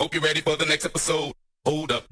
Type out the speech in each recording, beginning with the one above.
Hope you're ready for the next episode. Hold up.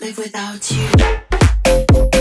Live without you.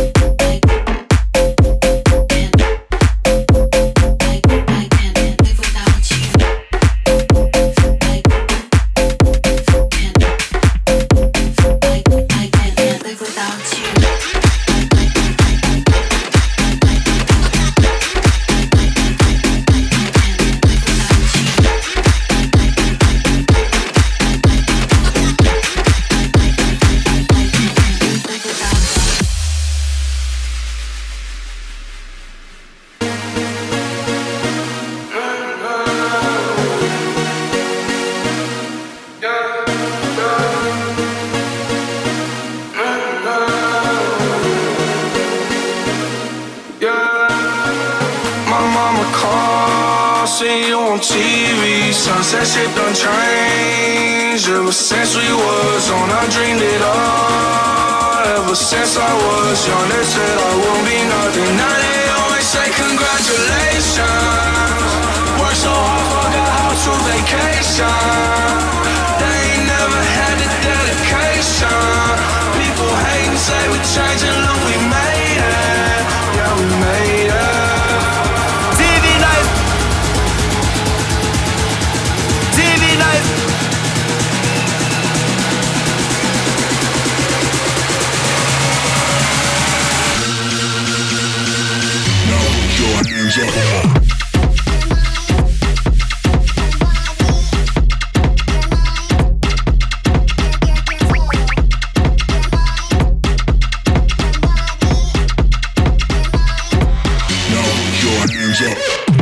Yeah.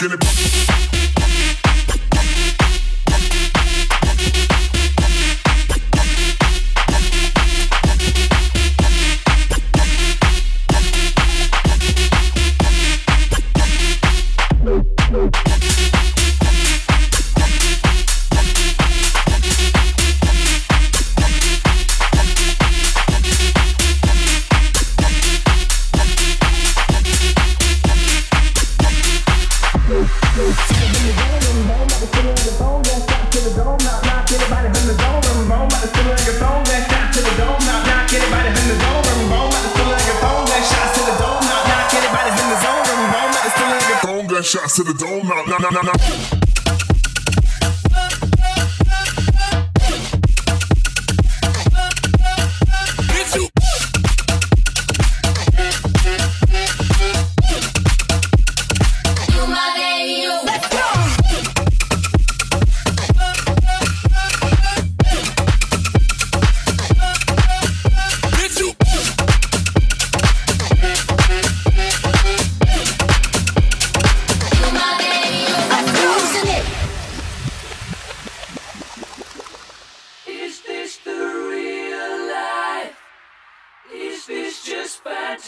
rocking it.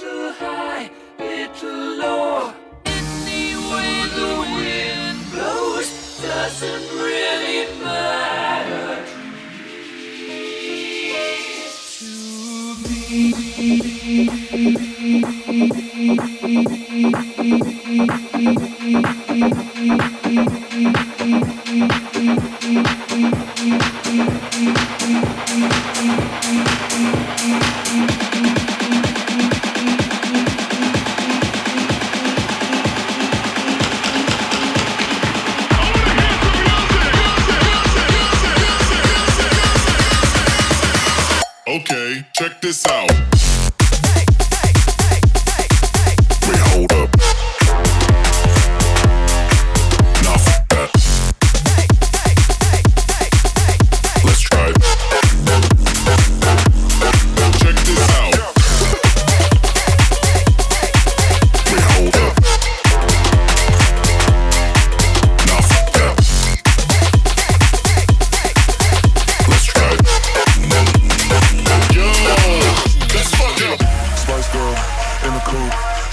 Little high, little low. Any way the wind blows doesn't really matter Okay, check this out.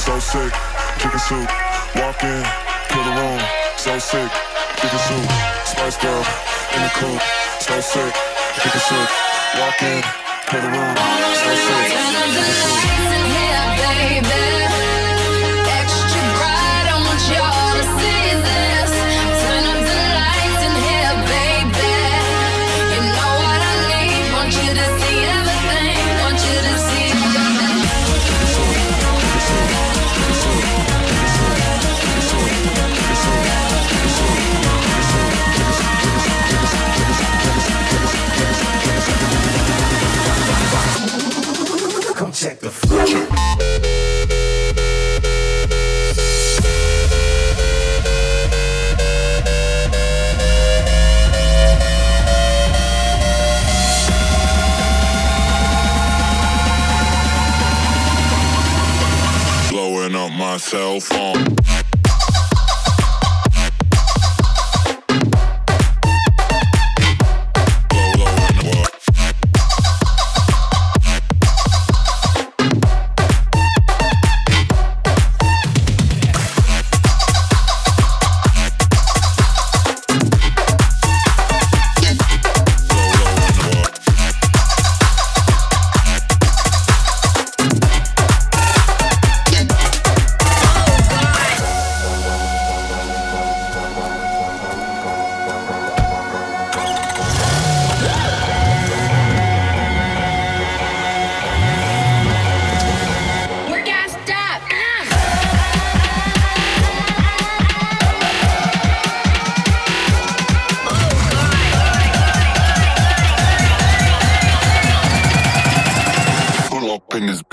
So sick, chicken soup. Walk in, kill the room, so sick, chicken soup. Spice girl in the coupe, so sick, chicken soup. Walk in, kill the room, so sick, chicken soup. Come check the up my cell phone.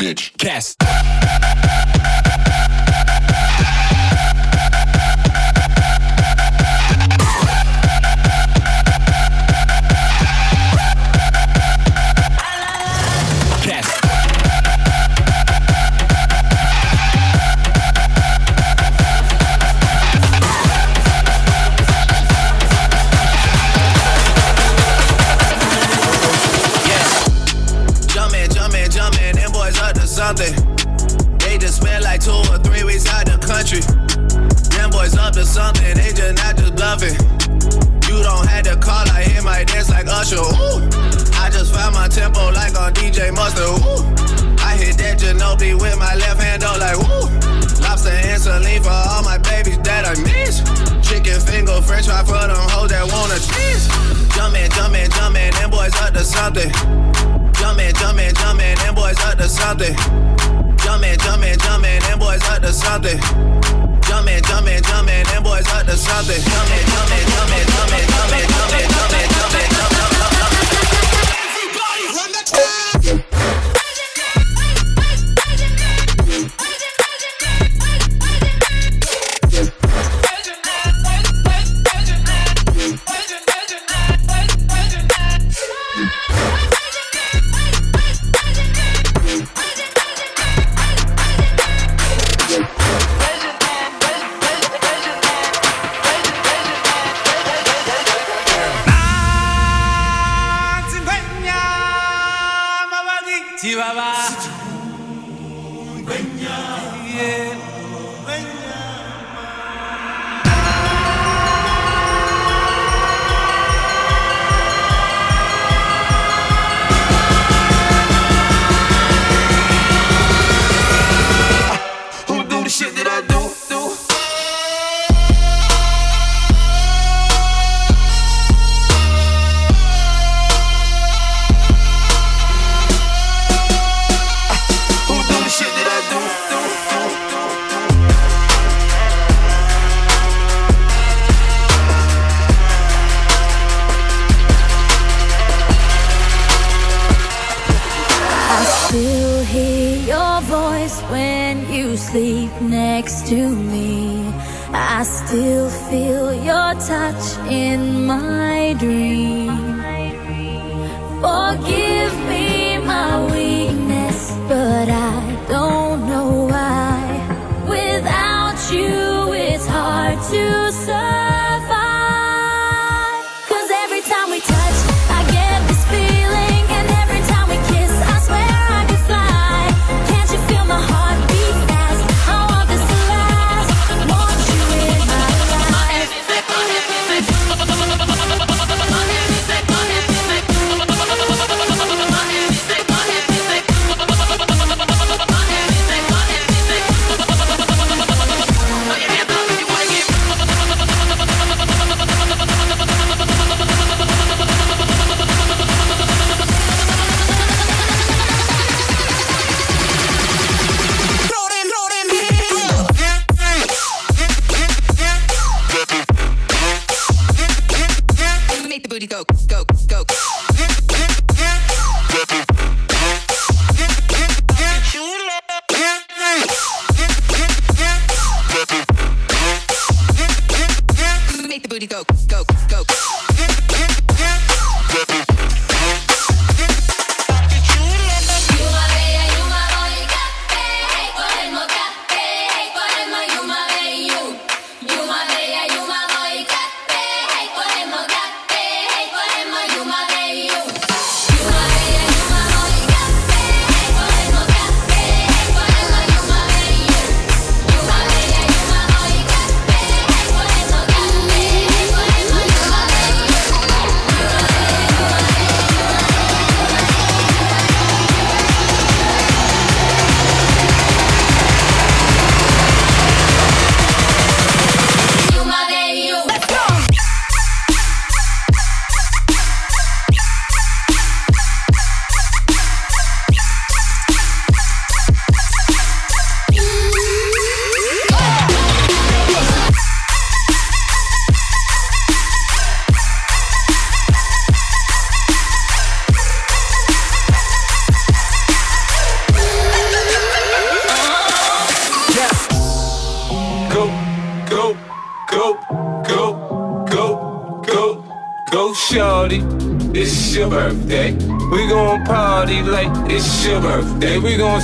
Bitch. Cast. That with my left hand up like woo. Lobster and saline for all my babies that I miss. Chicken finger, french fry for them hoes that wanna cheese. Jumpin', jumpin', jumpin', them boys up to something. Jumpin', jumpin', jumpin', them boys up to something. Jumpin', jumpin', jumpin', them boys up to something. Jumpin', jumpin', jumpin', them boys up to something. Jumpin', jumpin', jumpin', jumpin', jumpin', jumpin', jumpin', jumpin', feel your touch in my go, go,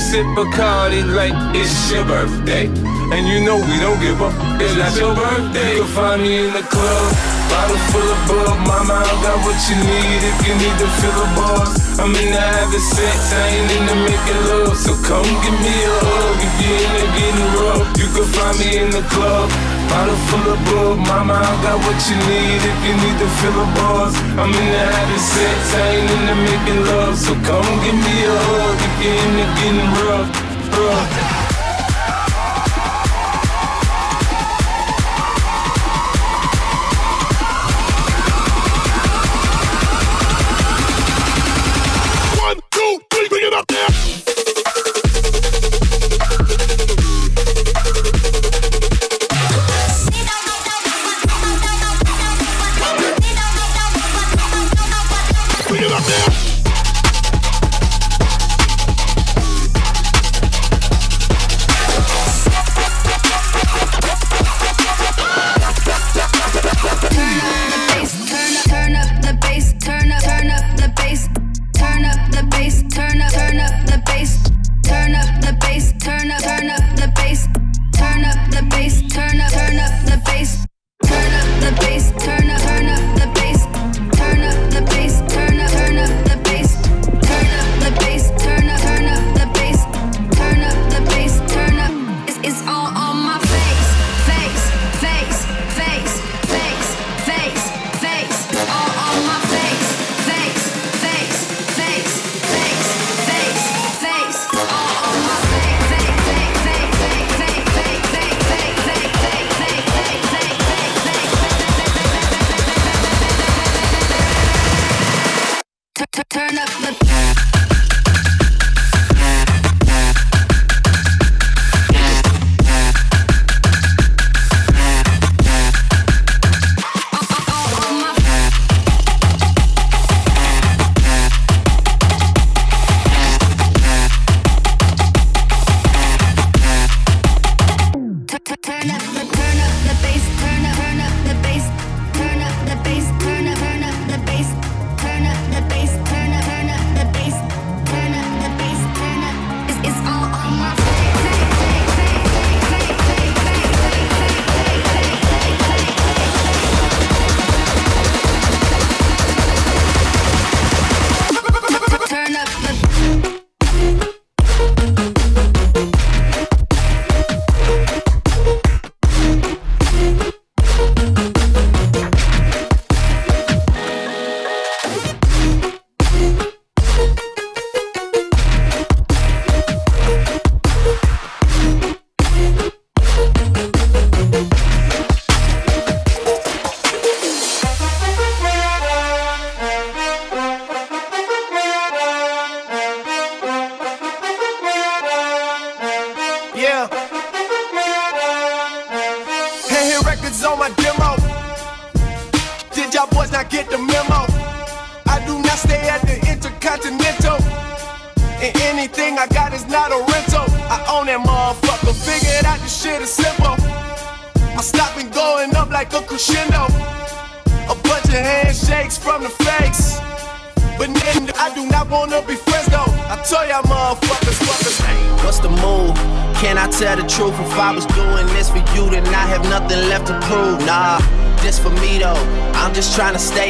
sip Bacardi like it's your birthday. And you know we don't give up. It's not your birthday. You can find me in the club. Bottle full of bug. Mama, I got what you need if you need to fill a bars. I'm in the having sex. I ain't in the making love. So come give me a hug if you in there getting rough. You can find me in the club. Bottle full of bull, mama, I got what you need if you need to fill the bars. I'm in the habit sex, I ain't in the making love. So come give me a hug if you're in the getting rough, rough.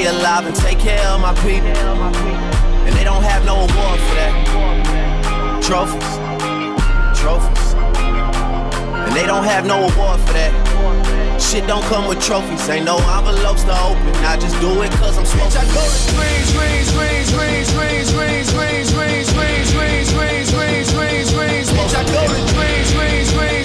alive and take care of my people. And they don't have no award for that. Trophies, trophies. And they don't have no award for that. Shit don't come with trophies, ain't no envelopes to open. I just do it cause I'm smoking. to. I go to rings, rings, rings, rings, rings, rings, rings, rings, rings, rings, rings, rings, rings, rings. I go to rings, rings, rings.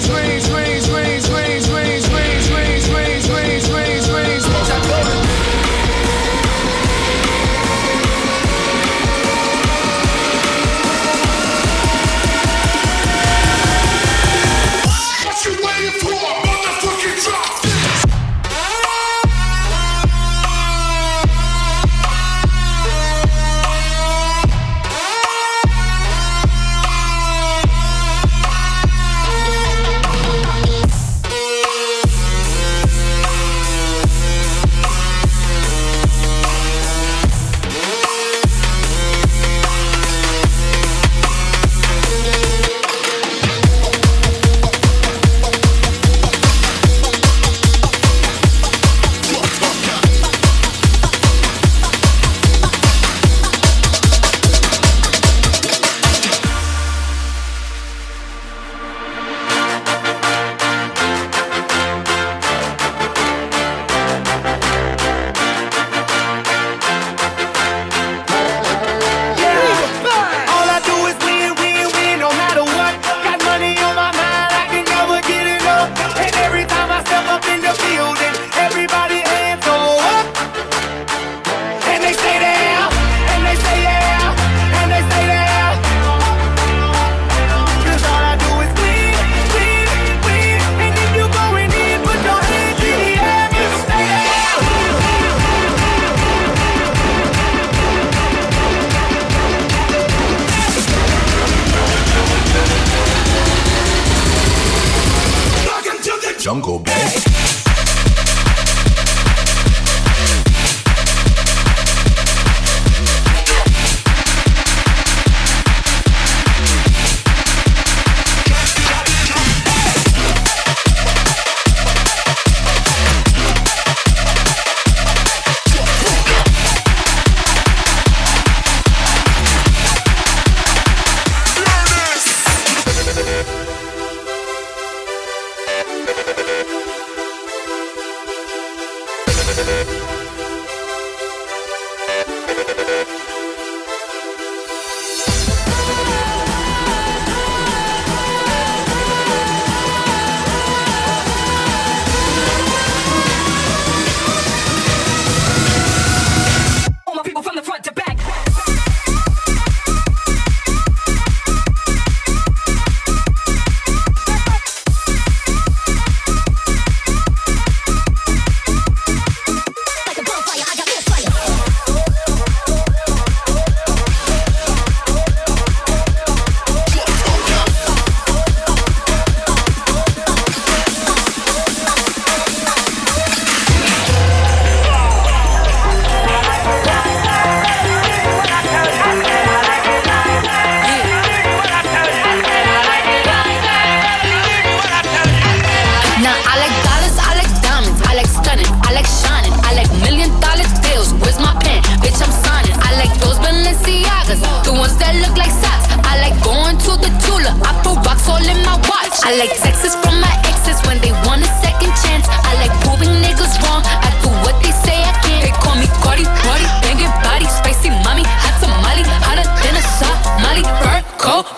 I like texts from my exes when they want a second chance. I like proving niggas wrong. I do what they say I can. They call me Cardi, Cardi, banging body, spicy mommy, hot tamale, hotter than a Somali. Burn, cold,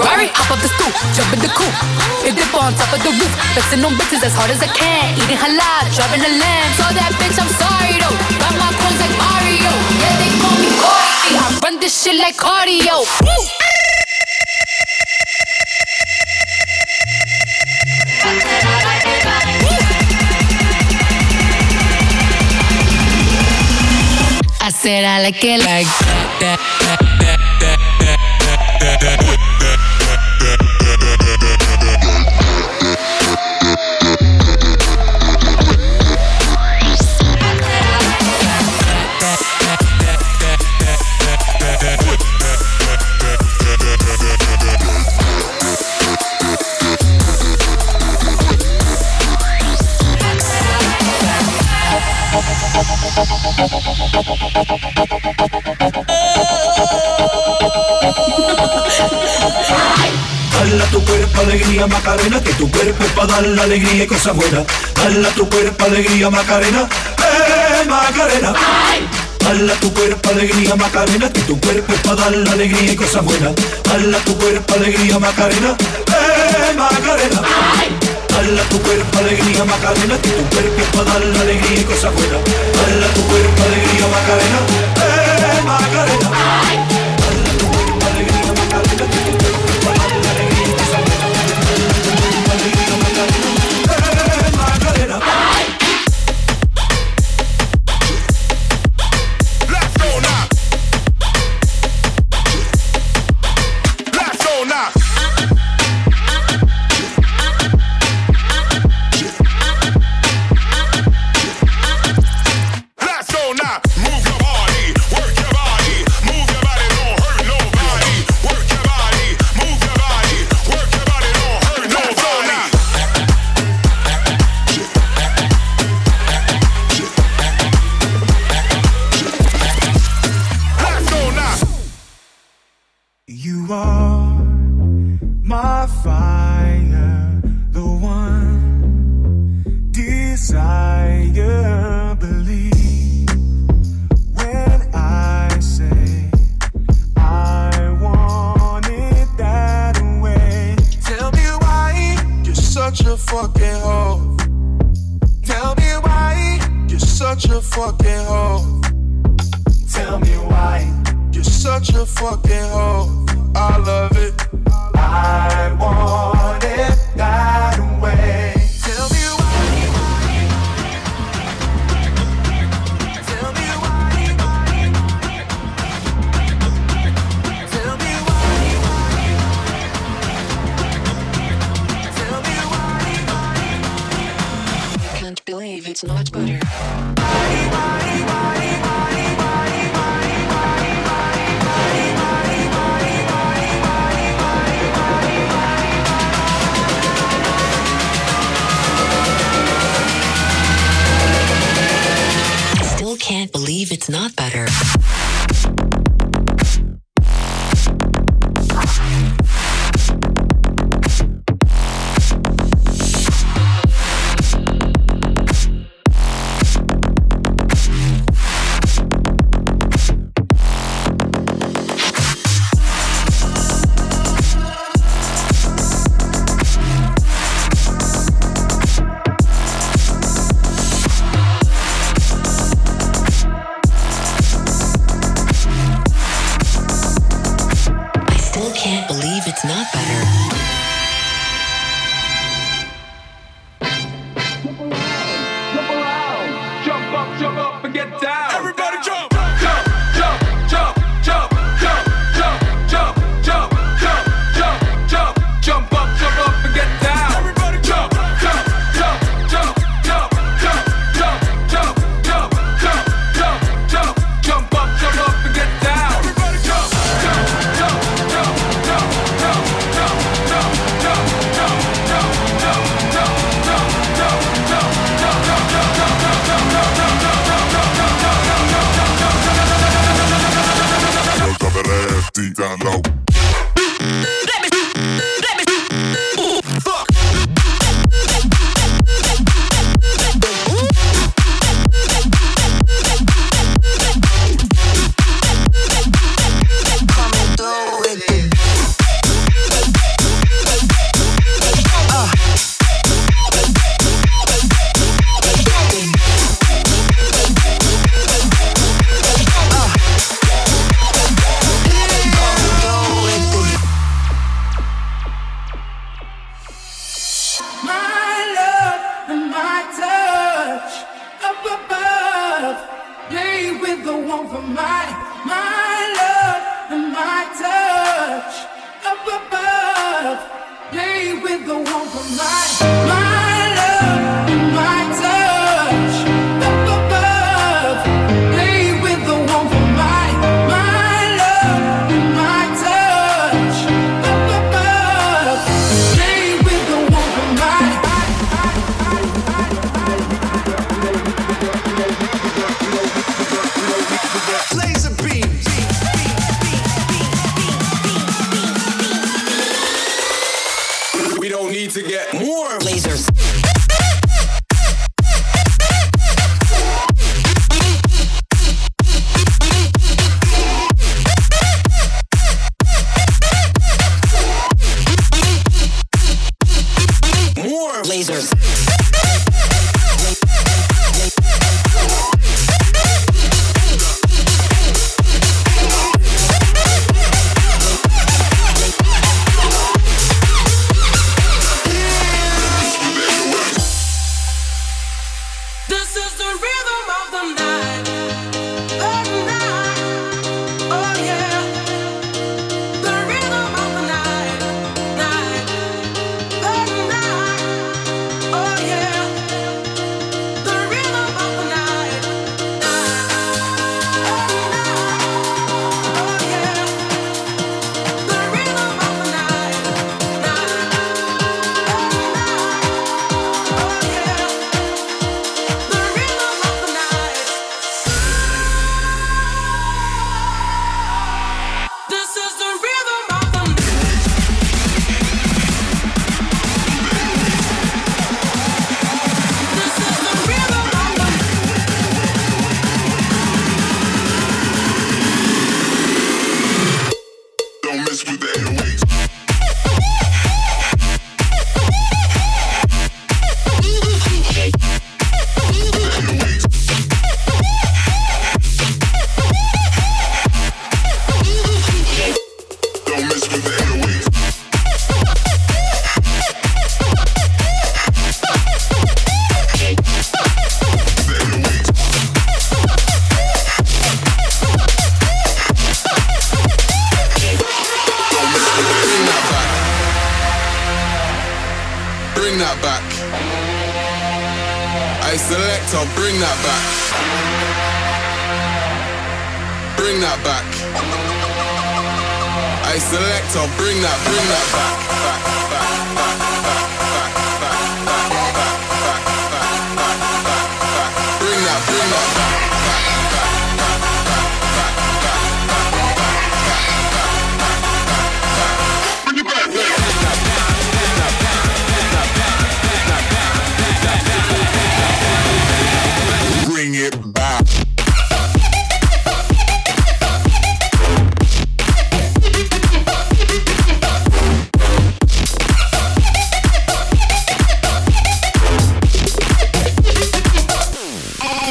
Ferrari, hop up the stoop, jump in the coupe, hit dip on top of the roof, flexing on bitches as hard as I can, eating halal, driving a lamb. So that bitch, I'm sorry though. Got my clothes like Mario, yeah they call me Cardi. I run this shit like cardio. Woo! Said I like it like alegría Macarena, que tu cuerpo es para dar la alegría y cosas buenas. Dale a tu cuerpo alegría Macarena, eh Macarena. Dale tu cuerpo alegría Macarena, que tu cuerpo es para dar la alegría y cosas buenas. Dale tu cuerpo alegría Macarena, eh Macarena. Dale tu cuerpo alegría Macarena, que tu cuerpo es para dar la alegría y cosas buenas. Dale tu cuerpo alegría Macarena, eh Macarena. not better.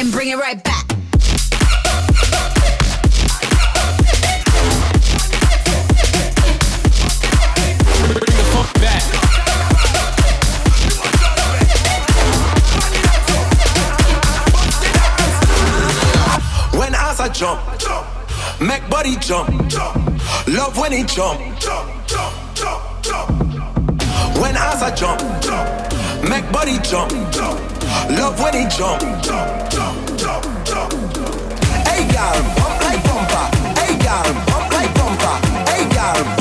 and bring it right back. When as I jump, make body jump. Love when he jump, jump, jump, jump, jump. When I jump, make body jump, jump. Love when he jump, jump, jump. Hey, girl, bump like bumper. Hey, girl, bump like bumper. Hey, girl.